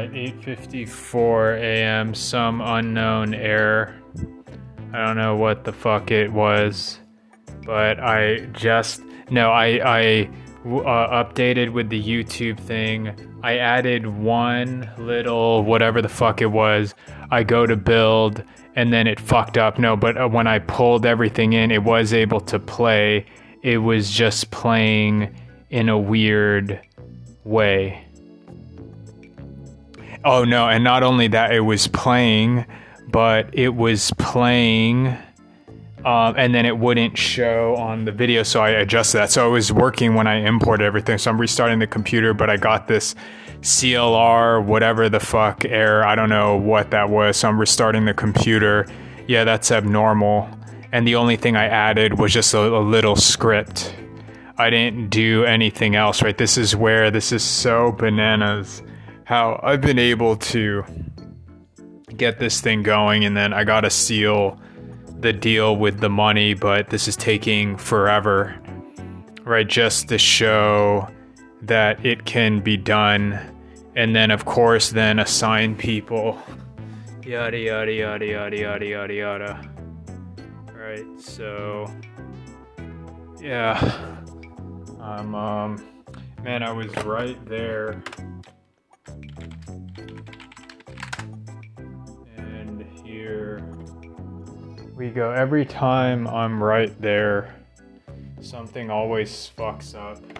right, 8:54 a.m. Some unknown error. I don't know what the fuck it was, but I just no, I I uh, updated with the YouTube thing. I added one little whatever the fuck it was. I go to build and then it fucked up. No, but uh, when I pulled everything in, it was able to play. It was just playing in a weird way. Oh no, and not only that, it was playing, but it was playing. Um, and then it wouldn't show on the video, so I adjusted that. So it was working when I imported everything. So I'm restarting the computer, but I got this CLR, whatever the fuck error. I don't know what that was. So I'm restarting the computer. Yeah, that's abnormal. And the only thing I added was just a, a little script. I didn't do anything else, right? This is where this is so bananas how I've been able to get this thing going and then I got to seal the deal with the money, but this is taking forever, right? Just to show that it can be done. And then, of course, then assign people. Yada, yada, yada, yada, yada, yada, yada. Right, so. Yeah. I'm, um. Man, I was right there. Here we go. Every time I'm right there, something always fucks up.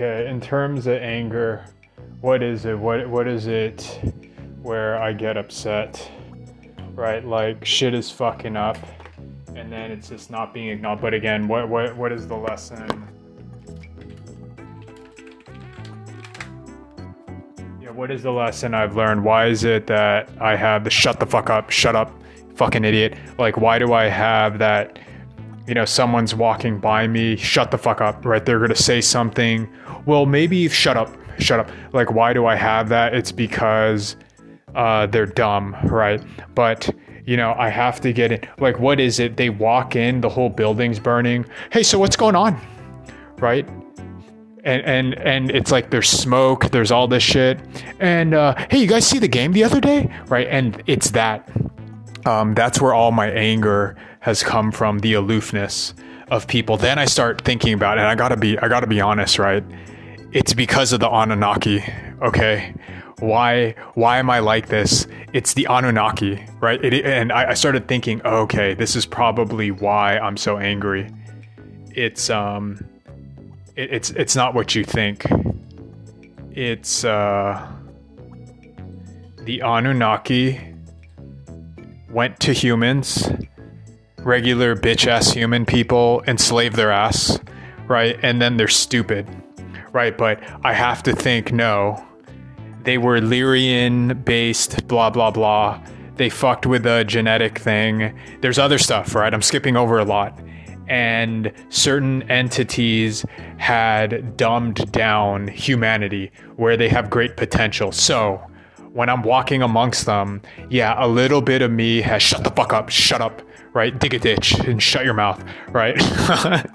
Okay, in terms of anger, what is it? What what is it where I get upset? Right? Like shit is fucking up and then it's just not being acknowledged. But again, what what what is the lesson? Yeah, what is the lesson I've learned? Why is it that I have the shut the fuck up, shut up, fucking idiot? Like why do I have that you know, someone's walking by me, shut the fuck up, right? They're going to say something. Well, maybe shut up, shut up. Like, why do I have that? It's because uh, they're dumb, right? But, you know, I have to get in. Like, what is it? They walk in, the whole building's burning. Hey, so what's going on? Right? And, and and it's like there's smoke, there's all this shit, and uh, hey, you guys see the game the other day, right? And it's that. Um, that's where all my anger has come from the aloofness of people. Then I start thinking about it, and I gotta be I gotta be honest, right? It's because of the Anunnaki, okay? Why why am I like this? It's the Anunnaki, right? It, and I, I started thinking, okay, this is probably why I'm so angry. It's um, it, it's it's not what you think. It's uh, the Anunnaki went to humans regular bitch ass human people enslaved their ass, right? And then they're stupid, right? But I have to think no, they were Lyrian based, blah, blah, blah. They fucked with a genetic thing. There's other stuff, right? I'm skipping over a lot. And certain entities had dumbed down humanity where they have great potential. So, when I'm walking amongst them, yeah, a little bit of me has shut the fuck up, shut up, right? Dig a ditch and shut your mouth, right?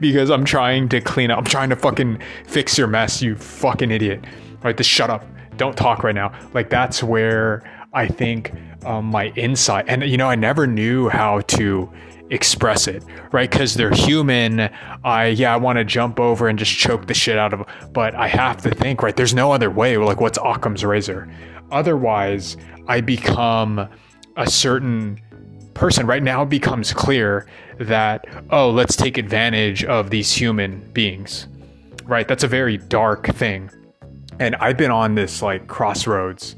because I'm trying to clean up. I'm trying to fucking fix your mess, you fucking idiot. Right? Just shut up. Don't talk right now. Like that's where I think um, my insight, and you know, I never knew how to express it, right? Because they're human. I yeah, I want to jump over and just choke the shit out of them, but I have to think, right? There's no other way. Like, what's Occam's razor? Otherwise, I become a certain person. Right now, it becomes clear that oh, let's take advantage of these human beings, right? That's a very dark thing, and I've been on this like crossroads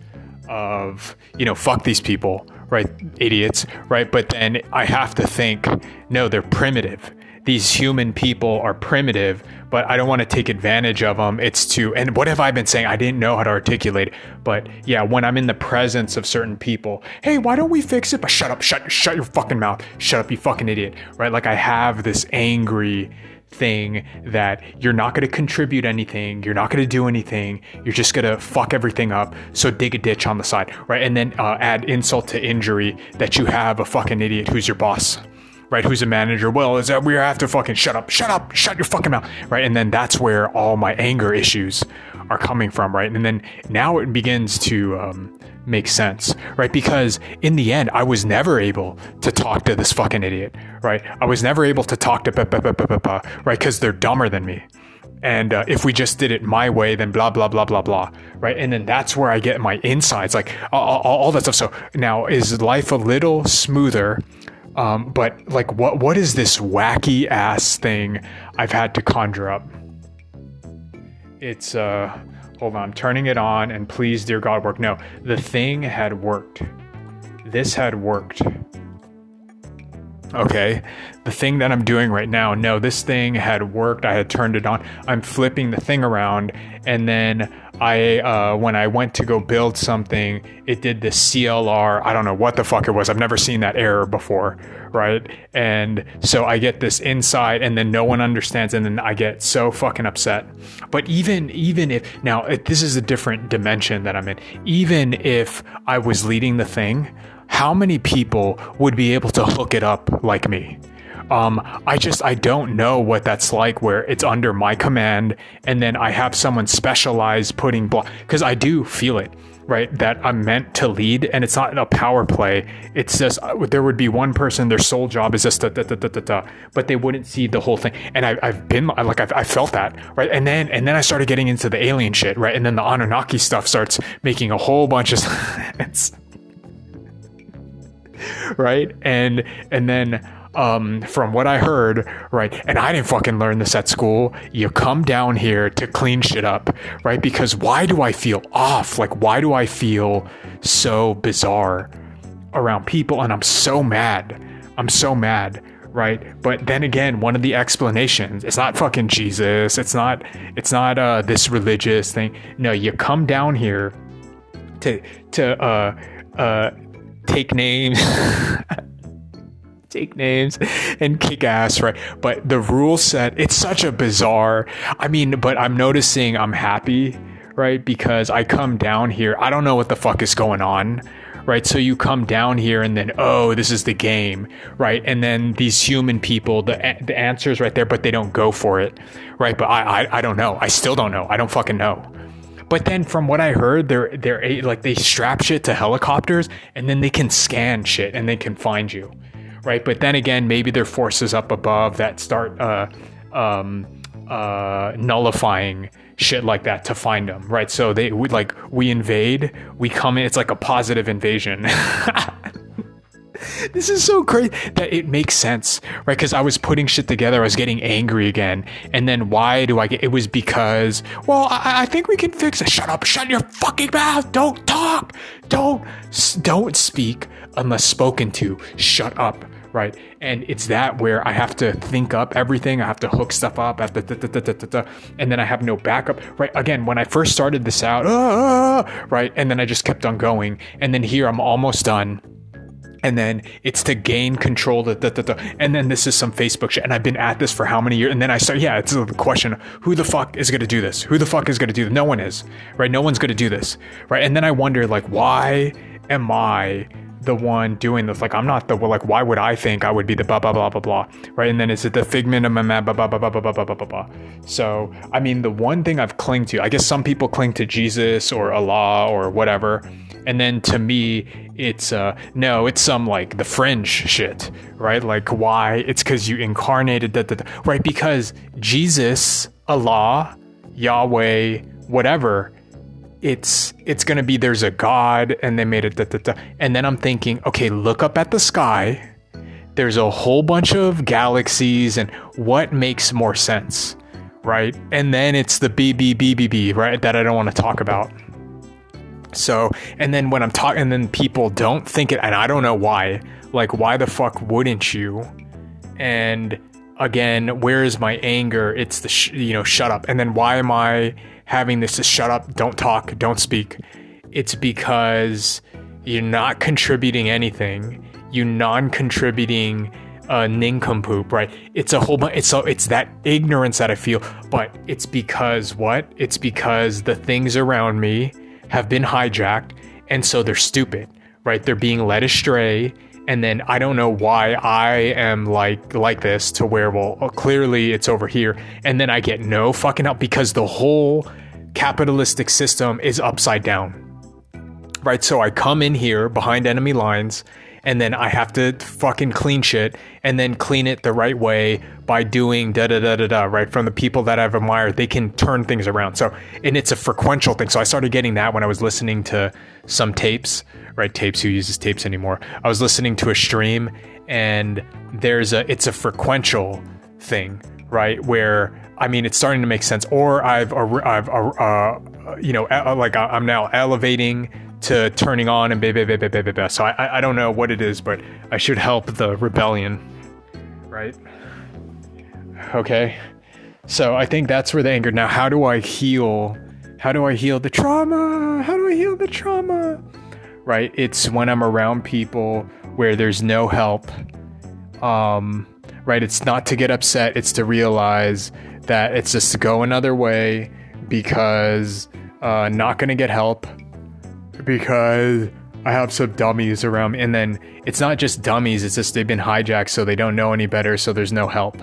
of you know fuck these people right idiots right? But then i have to think no they're primitive. These human people are primitive but i don't want to take advantage of them it's to and what have i been saying? I didn't know how to articulate. But yeah when i'm in the presence of certain people hey why don't we fix it? But shut up shut shut your fucking mouth. Shut up you fucking idiot right? Like i have this angry thing that you're not going to contribute anything, you're not going to do anything, you're just going to fuck everything up. So dig a ditch on the side, right? And then uh, add insult to injury that you have a fucking idiot who's your boss. Right, who's a manager? Well, is that we have to fucking shut up, shut up, shut your fucking mouth, right? And then that's where all my anger issues are coming from, right? And then now it begins to um, make sense, right? Because in the end, I was never able to talk to this fucking idiot, right? I was never able to talk to right? Because they're dumber than me. And uh, if we just did it my way, then blah, blah, blah, blah, blah, right? And then that's where I get my insights, like all, all, all that stuff. So now is life a little smoother? Um, but like, what what is this wacky ass thing I've had to conjure up? It's uh hold on, I'm turning it on and please, dear God, work. No, the thing had worked. This had worked. Okay, the thing that I'm doing right now, no, this thing had worked. I had turned it on. I'm flipping the thing around, and then I, uh, when I went to go build something, it did the CLR. I don't know what the fuck it was. I've never seen that error before, right? And so I get this insight, and then no one understands, and then I get so fucking upset. But even, even if now this is a different dimension that I'm in. Even if I was leading the thing, how many people would be able to hook it up like me? Um, I just I don't know what that's like where it's under my command and then I have someone specialized putting block because I do feel it right? That I'm meant to lead and it's not a power play. It's just uh, there would be one person their sole job is just da, da, da, da, da, da, but they wouldn't see the whole thing. And I, I've been like I've, I felt that right? And then and then I started getting into the alien shit right? And then the Anunnaki stuff starts making a whole bunch of sense right and and then um, from what I heard, right, and I didn't fucking learn this at school, you come down here to clean shit up, right? Because why do I feel off? Like, why do I feel so bizarre around people? And I'm so mad. I'm so mad, right? But then again, one of the explanations, it's not fucking Jesus. It's not, it's not uh, this religious thing. No, you come down here to, to, uh, uh, take names. take names and kick ass, right? But the rule set, it's such a bizarre. I mean, but I'm noticing I'm happy, right? Because I come down here, I don't know what the fuck is going on, right? So you come down here and then, oh, this is the game, right? And then these human people, the the answer's right there, but they don't go for it, right? But I, I, I don't know. I still don't know. I don't fucking know. But then from what I heard, they're they're like they strap shit to helicopters and then they can scan shit and they can find you right? But then again, maybe there are forces up above that start uh, um, uh, nullifying shit like that to find them, right? So they would like we invade, we come in. It's like a positive invasion. this is so crazy that it makes sense, right? Because I was putting shit together, I was getting angry again, and then why do I get? It was because, well, I, I think we can fix it. Shut up! Shut your fucking mouth! Don't talk! Don't don't speak unless spoken to. Shut up! right? And it's that where I have to think up everything. I have to hook stuff up, have to, and then I have no backup, right? Again, when I first started this out, ah, right, and then I just kept on going, and then here I'm almost done. And then it's to gain control, and then this is some Facebook shit. And I've been at this for how many years? And then I start, yeah, it's the question: Who the fuck is going to do this? Who the fuck is going to do this? No one is, right? No one's going to do this, right? And then I wonder, like, why am I the one doing this. Like, I'm not the, like, why would I think I would be the blah, blah, blah, blah, blah, right? And then is it the figment of my blah, blah, blah, blah, blah, blah, blah, blah, blah. So, I mean, the one thing I've clung to, I guess some people cling to Jesus or Allah or whatever, And then to me, it's uh no, it's some like the fringe shit, right? Like why? It's because you incarnated that, right? Because Jesus, Allah, Yahweh, whatever, it's it's gonna be there's a God and they made it da, da, da. and then I'm thinking, okay, look up at the sky. There's a whole bunch of galaxies and what makes more sense, right? And then it's the b b b b b right? That I don't want to talk about. So, and then when I'm talking, and then people don't think it, and I don't know why. Like, why the fuck wouldn't you? And again, where is my anger? It's the, sh- you know, shut up. And then why am I having this to shut up, don't talk, don't speak? It's because you're not contributing anything. You non-contributing uh, nincompoop, right? It's a whole bunch. It's so it's that ignorance that I feel, but it's because what? It's because the things around me have been hijacked, and so they're stupid, right? They're being led astray, and then I don't know why I am like like this to where well uh, clearly it's over here, and then I get no fucking help because the whole capitalistic system is upside down, right? So I come in here behind enemy lines and then I have to fucking clean shit and then clean it the right way by doing da da da da da right from the people that I've admired. They can turn things around. So and it's a frequential thing. So I started getting that when I was listening to some tapes, right? Tapes who uses tapes anymore. I was listening to a stream and there's a it's a frequential thing, right? Where I mean, it's starting to make sense. Or I've, I've, uh, you know, like I'm now elevating to turning on and blah, blah, blah, blah, blah, blah. So I, I don't know what it is, but I should help the rebellion, right? Okay. So I think that's where the anger. Now, how do I heal? How do I heal the trauma? How do I heal the trauma? Right? It's when I'm around people where there's no help. Um, right? It's not to get upset, it's to realize that it's just to go another way because uh, not going to get help because I have some dummies around me. And then it's not just dummies, it's just they've been hijacked, so they don't know any better, so there's no help,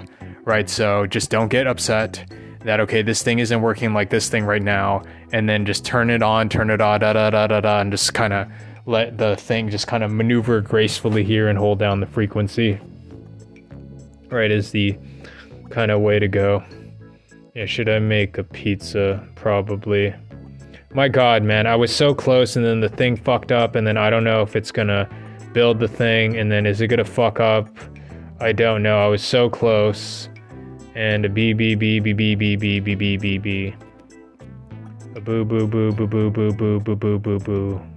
right? So just don't get upset that, okay, this thing isn't working like this thing right now. And then just turn it on, turn it on, da da da da da, and just kind of let the thing just kind of maneuver gracefully here and hold down the frequency. Right, is the kind of way to go. Yeah, should I make a pizza? Probably. My god, man, I was so close and then the thing fucked up and then I don't know if it's gonna build the thing and then is it gonna fuck up? I don't know. I was so close. And a B B B B B B B B B B B. A boo boo boo boo boo boo boo boo boo boo boo.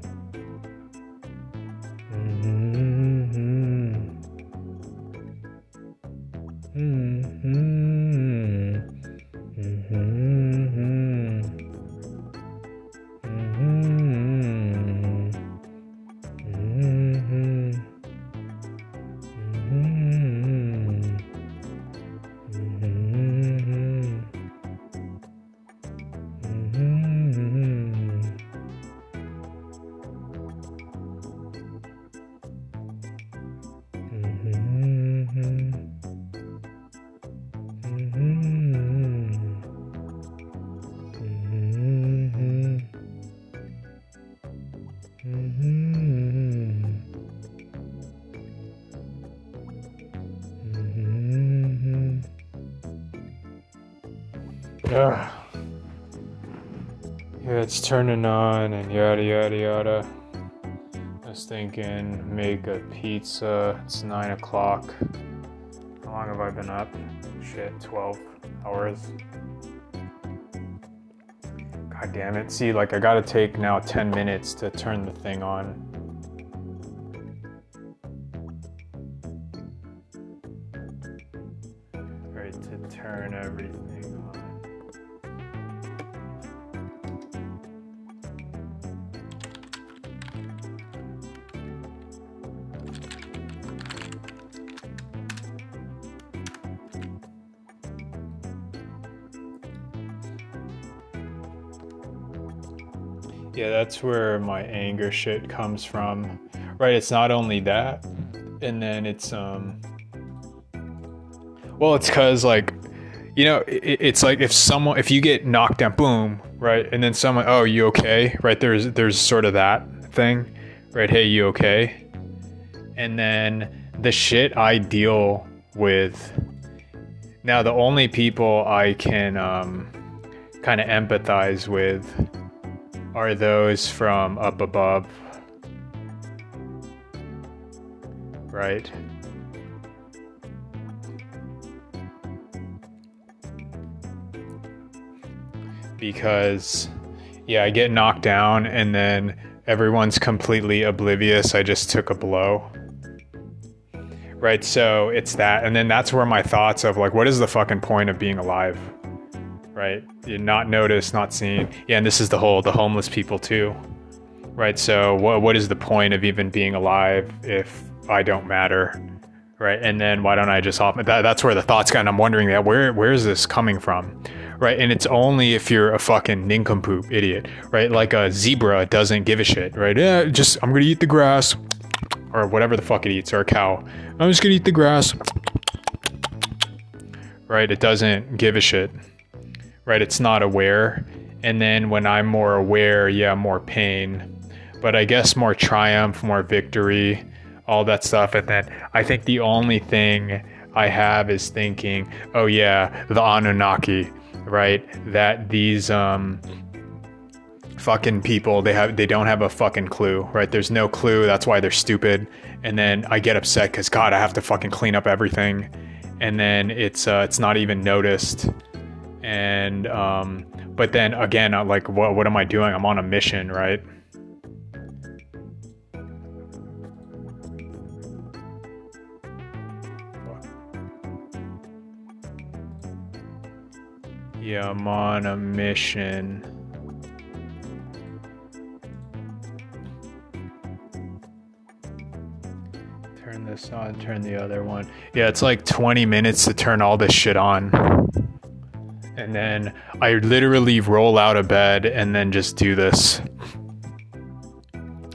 Ugh. Yeah, it's turning on and yada yada yada. I was thinking, make a pizza. It's 9 o'clock. How long have I been up? Shit, 12 hours. God damn it. See, like, I gotta take now 10 minutes to turn the thing on. That's where my anger shit comes from. Right, it's not only that, and then it's um well, it's cuz like you know, it, it's like if someone if you get knocked down boom, right? And then someone, "Oh, you okay?" Right? There's there's sort of that thing, right? Hey, you okay? And then the shit I deal with. Now, the only people I can um, kind of empathize with are those from up above, right? Because, yeah, I get knocked down and then everyone's completely oblivious. I just took a blow. Right. So it's that. And then that's where my thoughts of like, what is the fucking point of being alive? Right. You're not noticed, not seen. Yeah. And this is the whole, the homeless people too. Right. So what, what is the point of even being alive if I don't matter? Right. And then why don't I just hop? That, that's where the thoughts kind. I'm wondering that where, where is this coming from? right? And it's only if you're a fucking nincompoop idiot, right? Like a zebra doesn't give a shit, right? Yeah, just I'm gonna eat the grass, or whatever the fuck it eats, or a cow. I'm just gonna eat the grass, right? It doesn't give a shit, right? It's not aware. And then when I'm more aware, yeah, more pain, but I guess more triumph, more victory, all that stuff. And then I think the only thing I have is thinking, oh yeah, the Anunnaki right? That these um, fucking people they have they don't have a fucking clue, right? There's no clue. That's why they're stupid. And then I get upset because God, I have to fucking clean up everything, and then it's uh, it's not even noticed. And um, but then again, I'm like, what what am I doing? I'm on a mission, right? Yeah, I'm on a mission. Turn this on, turn the other one. Yeah, it's like 20 minutes to turn all this shit on. And then I literally roll out of bed and then just do this.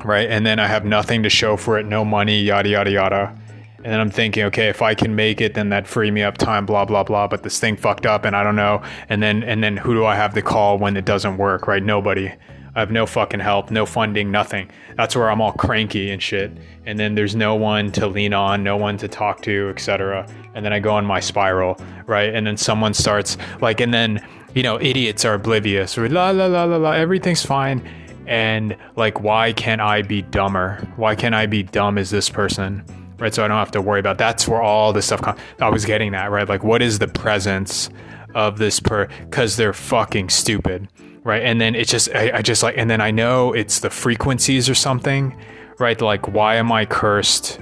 Right? And then I have nothing to show for it, no money, yada, yada, yada. And then I'm thinking, okay, if I can make it, then that free me up time, blah blah blah. But this thing fucked up, and I don't know. And then and then who do I have to call when it doesn't work? Right? Nobody. I have no fucking help, no funding, nothing. That's where I'm all cranky and shit. And then there's no one to lean on, no one to talk to, etc. And then I go on my spiral, right? And then someone starts like, and then you know, idiots are oblivious. La la la la la. Everything's fine. And like, why can't I be dumber? Why can't I be dumb as this person? right? So I don't have to worry about. That's where all this stuff. comes. I was getting that right. Like, what is the presence of this per? Because they're fucking stupid, right? And then it's just, I, I just like, and then I know it's the frequencies or something, right? Like, why am I cursed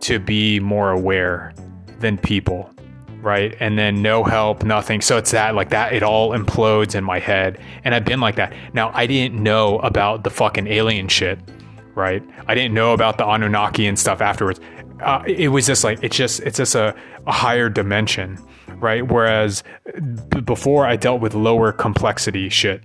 to be more aware than people? right? And then no help, nothing. So it's that like that it all implodes in my head. And I've been like that. Now I didn't know about the fucking alien shit, right? I didn't know about the Anunnaki and stuff afterwards uh, it was just like it's just it's just a, a higher dimension, right? Whereas b- before I dealt with lower complexity shit,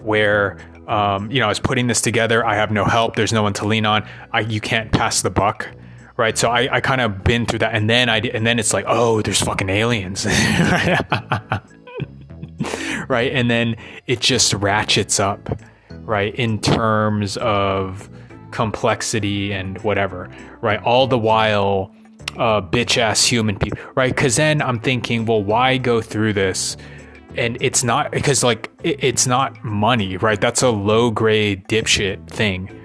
where um, you know I was putting this together. I have no help. There's no one to lean on. I you can't pass the buck. Right, so I, I kind of been through that, and then I and then it's like, oh, there's fucking aliens, right? And then it just ratchets up, right, in terms of complexity and whatever, right? All the while, uh, bitch ass human people, right? Because then I'm thinking, well, why go through this? And it's not because like it, it's not money, right? That's a low grade dipshit thing.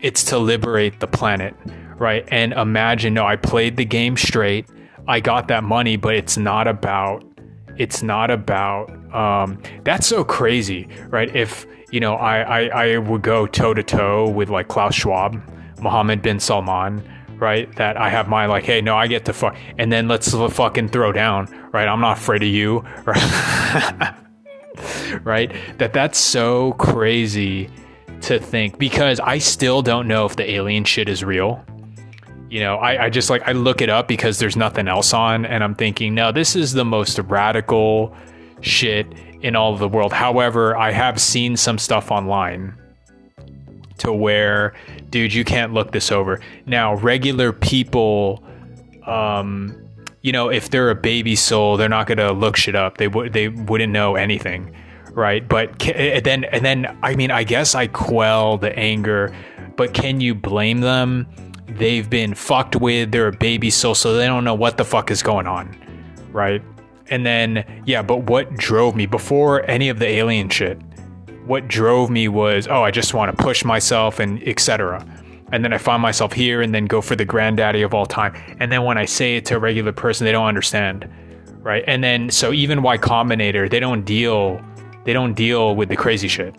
It's to liberate the planet, right? And imagine, no, I played the game straight. I got that money, but it's not about. It's not about. Um, that's so crazy, right? If you know, I, I, I would go toe to toe with like Klaus Schwab, Mohammed bin Salman, right? That I have my like, hey, no, I get to fuck, and then let's fucking throw down, right? I'm not afraid of you, right? right? That that's so crazy to think because I still don't know if the alien shit is real. You know, I, I just like I look it up because there's nothing else on, and I'm thinking, no, this is the most radical shit in all of the world. However, I have seen some stuff online to where, dude, you can't look this over. Now, regular people, um, you know, if they're a baby soul, they're not gonna look shit up. They would they wouldn't know anything, right? But ca- and then and then I mean, I guess I quell the anger, but can you blame them? They've been fucked with. They're a baby soul, so they don't know what the fuck is going on, right? And then yeah, but what drove me before any of the alien shit? What drove me was oh, I just want to push myself and etc. And then I find myself here and then go for the granddaddy of all time. And then when I say it to a regular person, they don't understand, right? And then so even Y Combinator, they don't deal they don't deal with the crazy shit.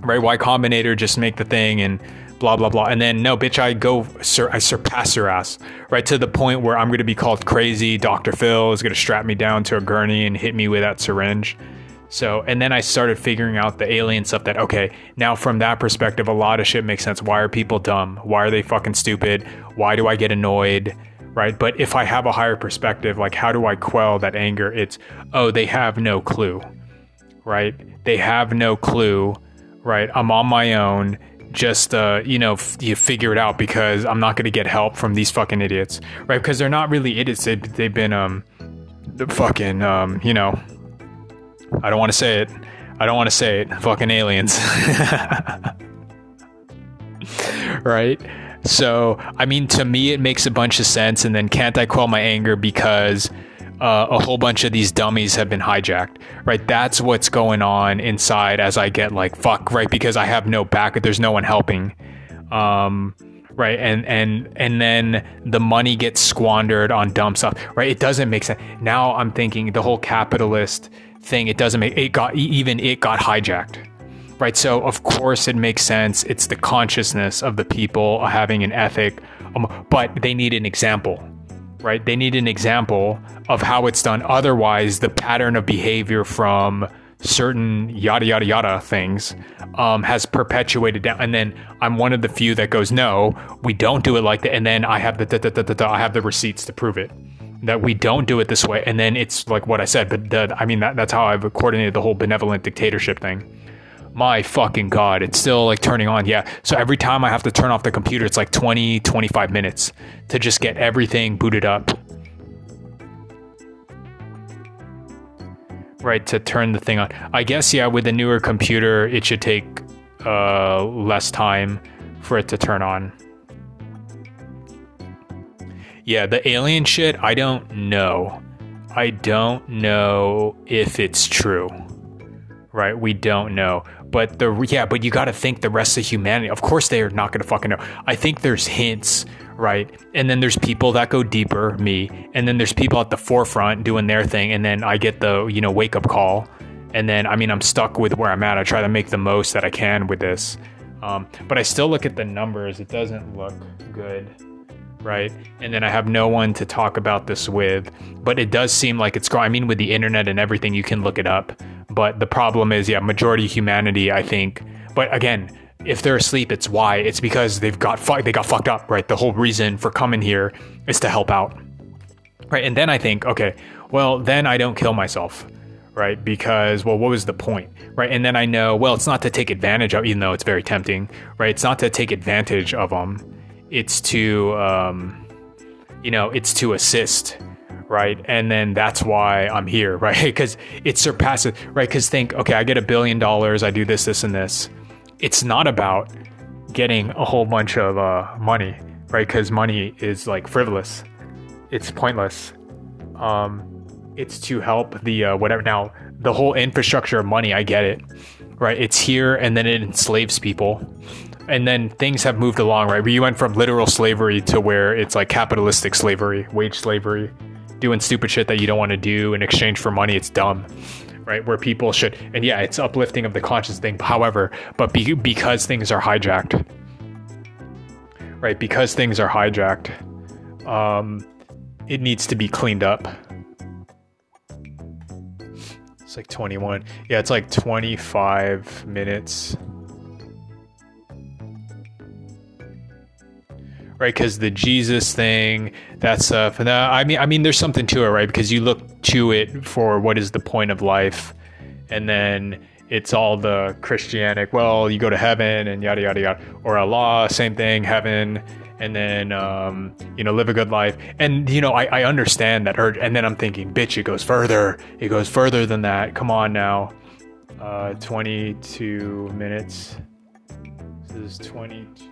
Right? Y Combinator just make the thing and blah blah blah. And then no, bitch, I go sur- I surpass your ass. Right to the point where I'm gonna be called crazy. Dr. Phil is gonna strap me down to a gurney and hit me with that syringe. So, and then I started figuring out the alien stuff that, okay, now from that perspective, a lot of shit makes sense. Why are people dumb? Why are they fucking stupid? Why do I get annoyed? Right. But if I have a higher perspective, like how do I quell that anger? It's, oh, they have no clue right? They have no clue, right? I'm on my own. Just uh, you know, f- you figure it out because I'm not to get help from these fucking idiots, right? Because they're not really idiots. They, they've been um, the fucking um, you know, I don't want to say it. I don't want to say it. Fucking aliens, right? So, I mean, to me, it makes a bunch of sense. And then, can't I quell my anger because uh, a whole bunch of these dummies have been hijacked, right? That's what's going on inside as I get like, fuck, right? Because I have no back, there's no one helping. Um, right and and and then the money gets squandered on dumb stuff right it doesn't make sense now i'm thinking the whole capitalist thing it doesn't make it got even it got hijacked right so of course it makes sense it's the consciousness of the people having an ethic um, but they need an example right? They need an example of how it's done. Otherwise, the pattern of behavior from certain yada yada yada things um, has perpetuated down. And then I'm one of the few that goes, no, we don't do it like that. And then I have the da, da, da, I have the receipts to prove it that we don't do it this way. And then it's like what I said, but the, I mean that, that's how I've coordinated the whole benevolent dictatorship thing my fucking god it's still like turning on. Yeah so every time i have to turn off the computer it's like 20 25 minutes to just get everything booted up. Right to turn the thing on. I guess yeah with the newer computer it should take uh, less time for it to turn on. Yeah the alien shit i don't know. I don't know if it's true right we don't know but the yeah, but you got to think the rest of humanity. Of course, they are not going to fucking know. I think there's hints, right? And then there's people that go deeper, me, and then there's people at the forefront doing their thing, and then I get the you know wake up call, and then I mean I'm stuck with where I'm at. I try to make the most that I can with this, um, but I still look at the numbers. It doesn't look good right? And then I have no one to talk about this with. But it does seem like it's growing. I mean, with the internet and everything, you can look it up. But the problem is, yeah, majority humanity, I think. But again, if they're asleep, it's why. It's because they've got fu- they got fucked up, right? The whole reason for coming here is to help out, right? And then I think, okay, well, then I don't kill myself, right? Because well, what was the point, right? And then I know, well, it's not to take advantage of, even though it's very tempting, right? It's not to take advantage of them. It's to, um, you know, it's to assist, right? And then that's why I'm here, right? Because it surpasses, right? Because think, okay, I get a billion dollars, I do this, this, and this. It's not about getting a whole bunch of uh, money, right? Because money is like frivolous, it's pointless. Um, it's to help the uh, whatever. Now, the whole infrastructure of money, I get it, right? It's here and then it enslaves people. And then things have moved along, right? We went from literal slavery to where it's like capitalistic slavery, wage slavery, doing stupid shit that you don't want to do in exchange for money. It's dumb, right? Where people should, and yeah, it's uplifting of the conscious thing. However, but be, because things are hijacked, right? Because things are hijacked, um, it needs to be cleaned up. It's like 21. Yeah, it's like 25 minutes. right? Because the Jesus thing, that stuff, and uh, I mean, I mean, there's something to it, right? Because you look to it for what is the point of life, and then it's all the Christianic. Well, you go to heaven and yada yada yada, or Allah, same thing, heaven, and then um, you know live a good life. And you know, I, I understand that urge, and then I'm thinking, bitch, it goes further. It goes further than that. Come on now. uh, 22 minutes. This is 22.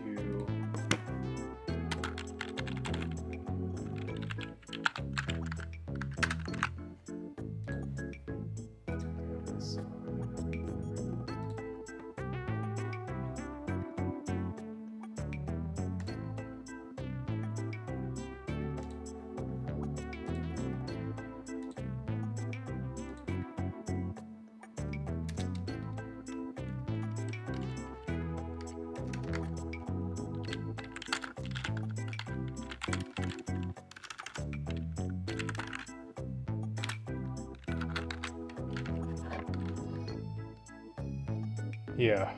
Yeah.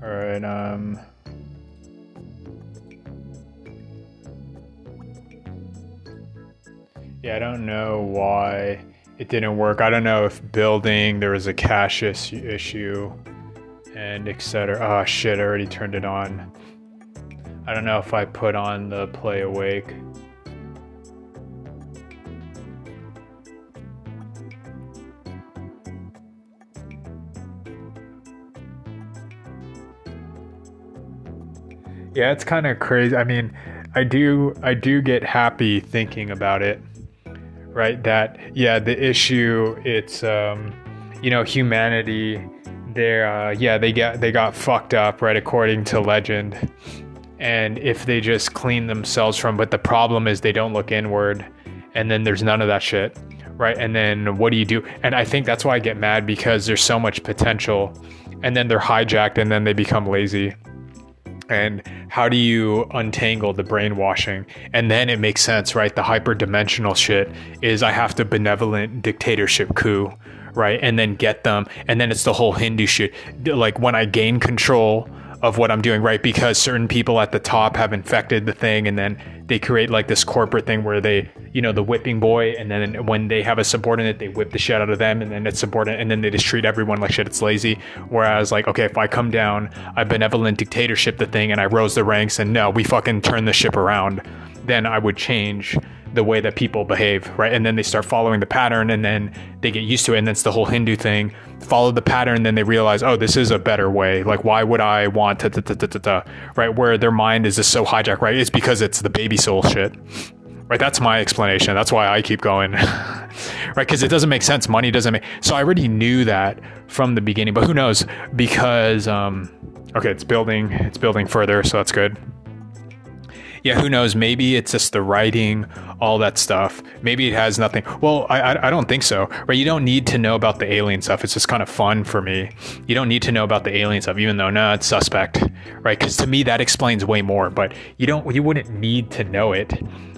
All right. Um. Yeah, I don't know why it didn't work. I don't know if building there was a cache issue and etc. Oh shit! I already turned it on. I don't know if I put on the play awake. Yeah, it's kind of crazy. I mean, I do I do get happy thinking about it. Right? That yeah, the issue it's um you know, humanity they're uh, yeah, they got they got fucked up, right, according to legend. And if they just clean themselves from but the problem is they don't look inward and then there's none of that shit. Right? And then what do you do? And I think that's why I get mad because there's so much potential and then they're hijacked and then they become lazy and how do you untangle the brainwashing? And then it makes sense right? The hyperdimensional shit is i have to benevolent dictatorship coup right? And then get them. And then it's the whole hindu shit. Like when i gain control of what I'm doing, right? Because certain people at the top have infected the thing, and then they create like this corporate thing where they, you know, the whipping boy, and then when they have a subordinate, they whip the shit out of them, and then it's subordinate, and then they just treat everyone like shit. It's lazy. Whereas, like, okay, if I come down, I benevolent dictatorship the thing, and I rose the ranks, and no, we fucking turn the ship around, then I would change the way that people behave, right? And then they start following the pattern and then they get used to it. And that's the whole Hindu thing. Follow the pattern, then they realize, oh, this is a better way. Like, why would I want to, right? Where their mind is just so hijacked, right? It's because it's the baby soul shit. Right, that's my explanation. That's why I keep going. right, because it doesn't make sense. Money doesn't make. So I already knew that from the beginning, but who knows? Because um, okay, it's building. It's building further, so that's good yeah, who knows? Maybe it's just the writing, all that stuff. Maybe it has nothing. Well, I, I don't think so. Right? You don't need to know about the alien stuff. It's just kind of fun for me. You don't need to know about the alien stuff, even though no, it's suspect, right? Because to me that explains way more. But you don't, you wouldn't need to know it,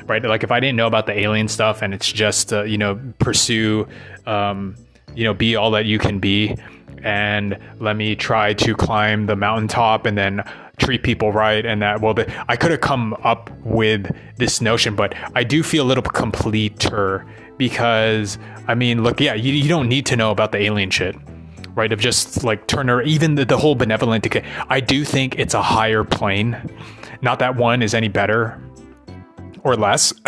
right? Like if I didn't know about the alien stuff and it's just uh, you know pursue, um, you know, be all that you can be and let me try to climb the mountaintop and then treat people right and that well the, i could have come up with this notion but i do feel a little completer because i mean look yeah you, you don't need to know about the alien shit right? Of just like turner even the, the whole benevolent decay. I do think it's a higher plane. Not that one is any better or less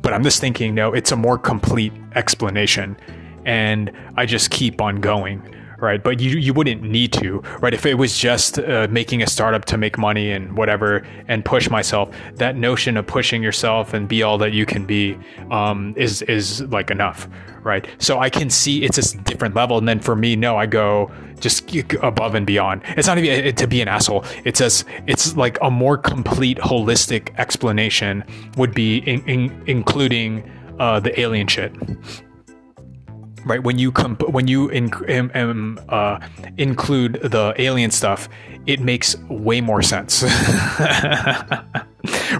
but i'm just thinking no it's a more complete explanation. And i just keep on going right? But you you wouldn't need to, right? If it was just uh, making a startup to make money and whatever and push myself, that notion of pushing yourself and be all that you can be um, is is like enough, right? So I can see it's a different level, and then for me, no, I go just above and beyond. It's not even to be an asshole. It's as it's like a more complete, holistic explanation would be in, in, including uh, the alien shit right? When you when you in- um, uh, include the alien stuff it makes way more sense.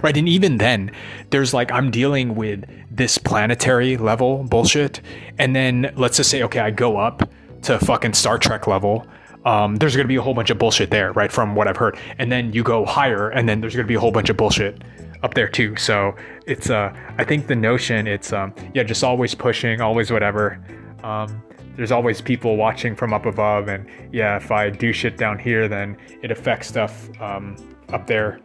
Right and even then there's like i'm dealing with this planetary level bullshit and then let's just say okay i go up to fucking star trek level um, there's going to be a whole bunch of bullshit there right from what i've heard. And then you go higher and then there's going to be a whole bunch of bullshit up there too. So it's uh i think the notion it's um yeah just always pushing always whatever um, there's always people watching from up above, and yeah, if I do shit down here, then it affects stuff um, up there.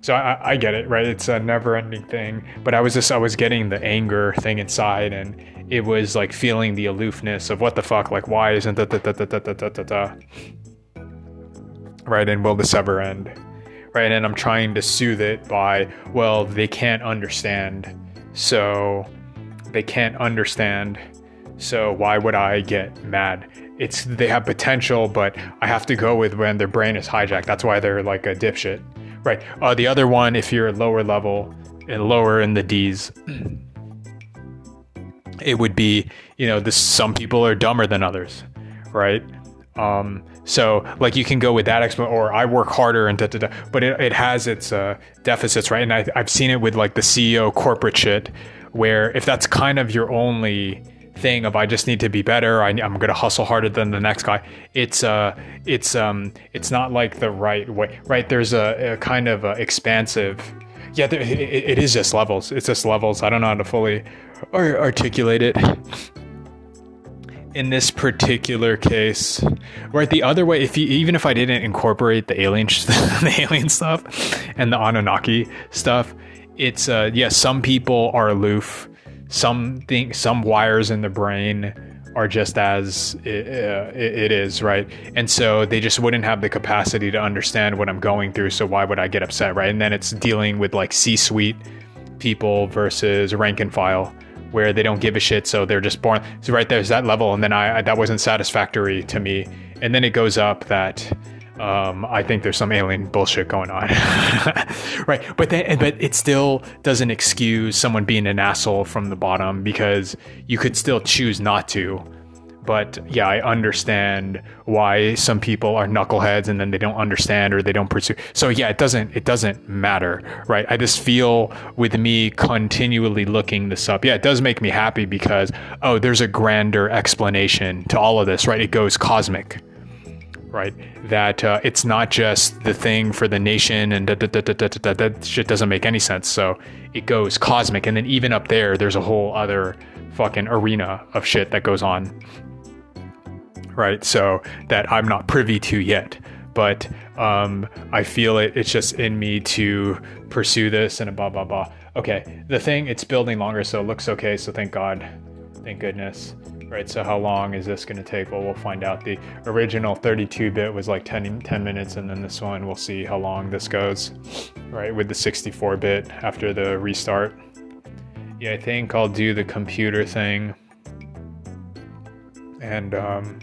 So I, I get it, right? It's a never-ending thing. But I was just I was getting the anger thing inside, and it was like feeling the aloofness of what the fuck, like why isn't da da da da da da da da right? And will this ever end? Right? And I'm trying to soothe it by, well, they can't understand, so they can't understand. So why would I get mad? It's they have potential, but I have to go with when their brain is hijacked. That's why they're like a dipshit right? Uh, the other one, if you're lower level and lower in the D's, it would be, you know, this. Some people are dumber than others, right? Um, so like you can go with that explanation, or I work harder and da da da. But it, it has its uh, deficits, right? And I, I've seen it with like the CEO corporate shit, where if that's kind of your only thing of I just need to be better. I, am going to hustle harder than the next guy. It's uh, it's um, it's not like the right way, right? There's a, a kind of expansive. Yeah, there, it, it is just levels. It's just levels. I don't know how to fully articulate it. In this particular case, right, the other way, if you, even if I didn't incorporate the alien, the alien stuff, and the Anunnaki stuff, it's uh, yeah, some people are aloof some thing, some wires in the brain are just as it, uh, it is, right? And so they just wouldn't have the capacity to understand what I'm going through. So why would I get upset, right? And then it's dealing with like C-suite people versus rank and file, where they don't give a shit, so they're just born. So right there's that level, and then I, I that wasn't satisfactory to me. And then it goes up that um, I think there's some alien bullshit going on, right? But then, but it still doesn't excuse someone being an asshole from the bottom because you could still choose not to. But yeah, I understand why some people are knuckleheads and then they don't understand or they don't pursue. So yeah, it doesn't it doesn't matter, right? I just feel with me continually looking this up. Yeah, it does make me happy because oh, there's a grander explanation to all of this, right? It goes cosmic right? That uh, it's not just the thing for the nation and da, da, da, that shit doesn't make any sense. So it goes cosmic. And then even up there, there's a whole other fucking arena of shit that goes on, right? So that I'm not privy to yet. But um, I feel it, it's just in me to pursue this and blah, blah, blah. Okay, the thing, it's building longer, so it looks okay. So thank God. Thank goodness right? So how long is this going to take? Well, we'll find out. The original 32-bit was like 10, 10 minutes, and then this one, we'll see how long this goes, right? With the 64-bit after the restart. Yeah, I think I'll do the computer thing. And, um,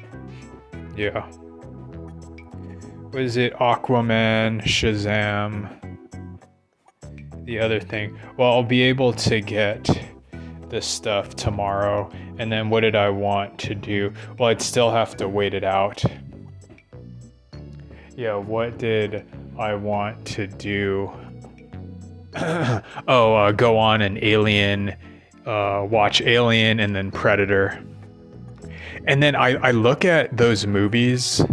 yeah. Was it Aquaman, Shazam? The other thing. Well, I'll be able to get this stuff tomorrow. And then what did I want to do? Well, I'd still have to wait it out. Yeah, what did I want to do? oh, uh, go on an Alien, uh, watch Alien and then Predator. And then I, I look at those movies.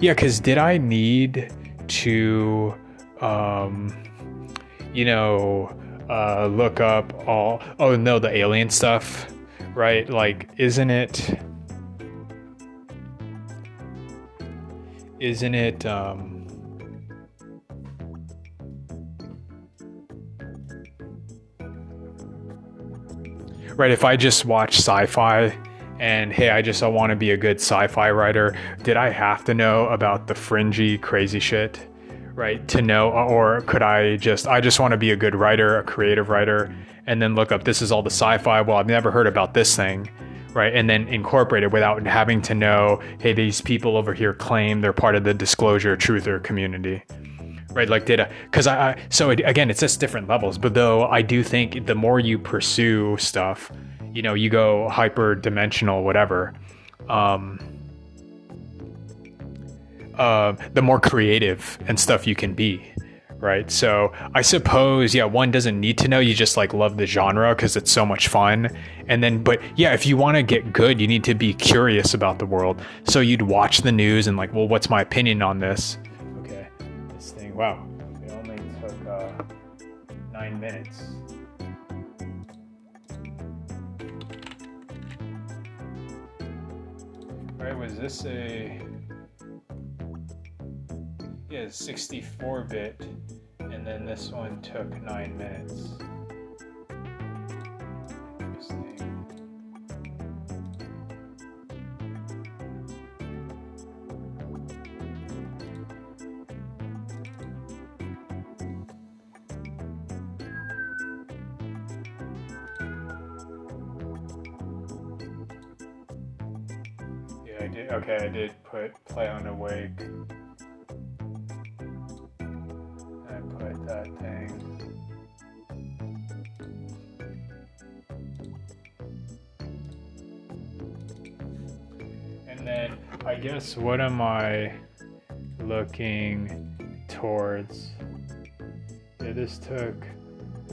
Yeah, because did I need to, um, you know, uh, look up all. Oh no, the alien stuff, right? Like, isn't it? Isn't it? Um, right. If I just watch sci-fi and hey, I just I want to be a good sci-fi writer, did I have to know about the fringy, crazy shit? Right to know or could i just i just want to be a good writer a creative writer and then look up this is all the sci-fi well i've never heard about this thing right and then incorporate it without having to know hey these people over here claim they're part of the disclosure truther community right like data because I, I, so it, again it's just different levels but though i do think the more you pursue stuff you know you go hyper dimensional whatever um uh, the more creative and stuff you can be right? So i suppose yeah one doesn't need to know. You just like love the genre because it's so much fun. And then but yeah if you want to get good you need to be curious about the world. So you'd watch the news and like well what's my opinion on this? Okay this thing wow. It only took uh, nine minutes. All right was this a yeah, 64 bit, and then this one took nine minutes. Then I guess what am I looking towards? Yeah, this took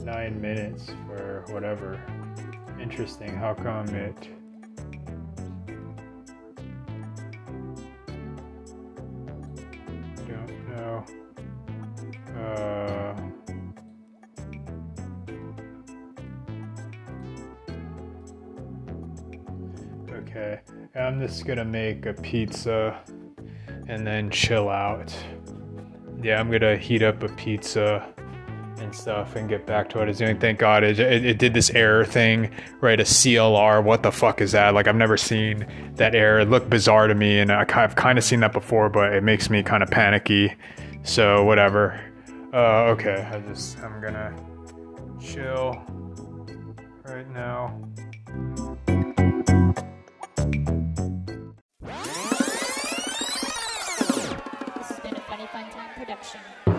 nine minutes for whatever. Interesting. How come it? Just gonna make a pizza and then chill out. Yeah, I'm gonna heat up a pizza and stuff and get back to what I was doing. Thank God it, it, it did this error thing, right? A CLR. What the fuck is that? Like, I've never seen that error. It looked bizarre to me, and I've kind of seen that before, but it makes me kind of panicky. So, whatever. Uh, okay, I just, I'm gonna chill right now. production.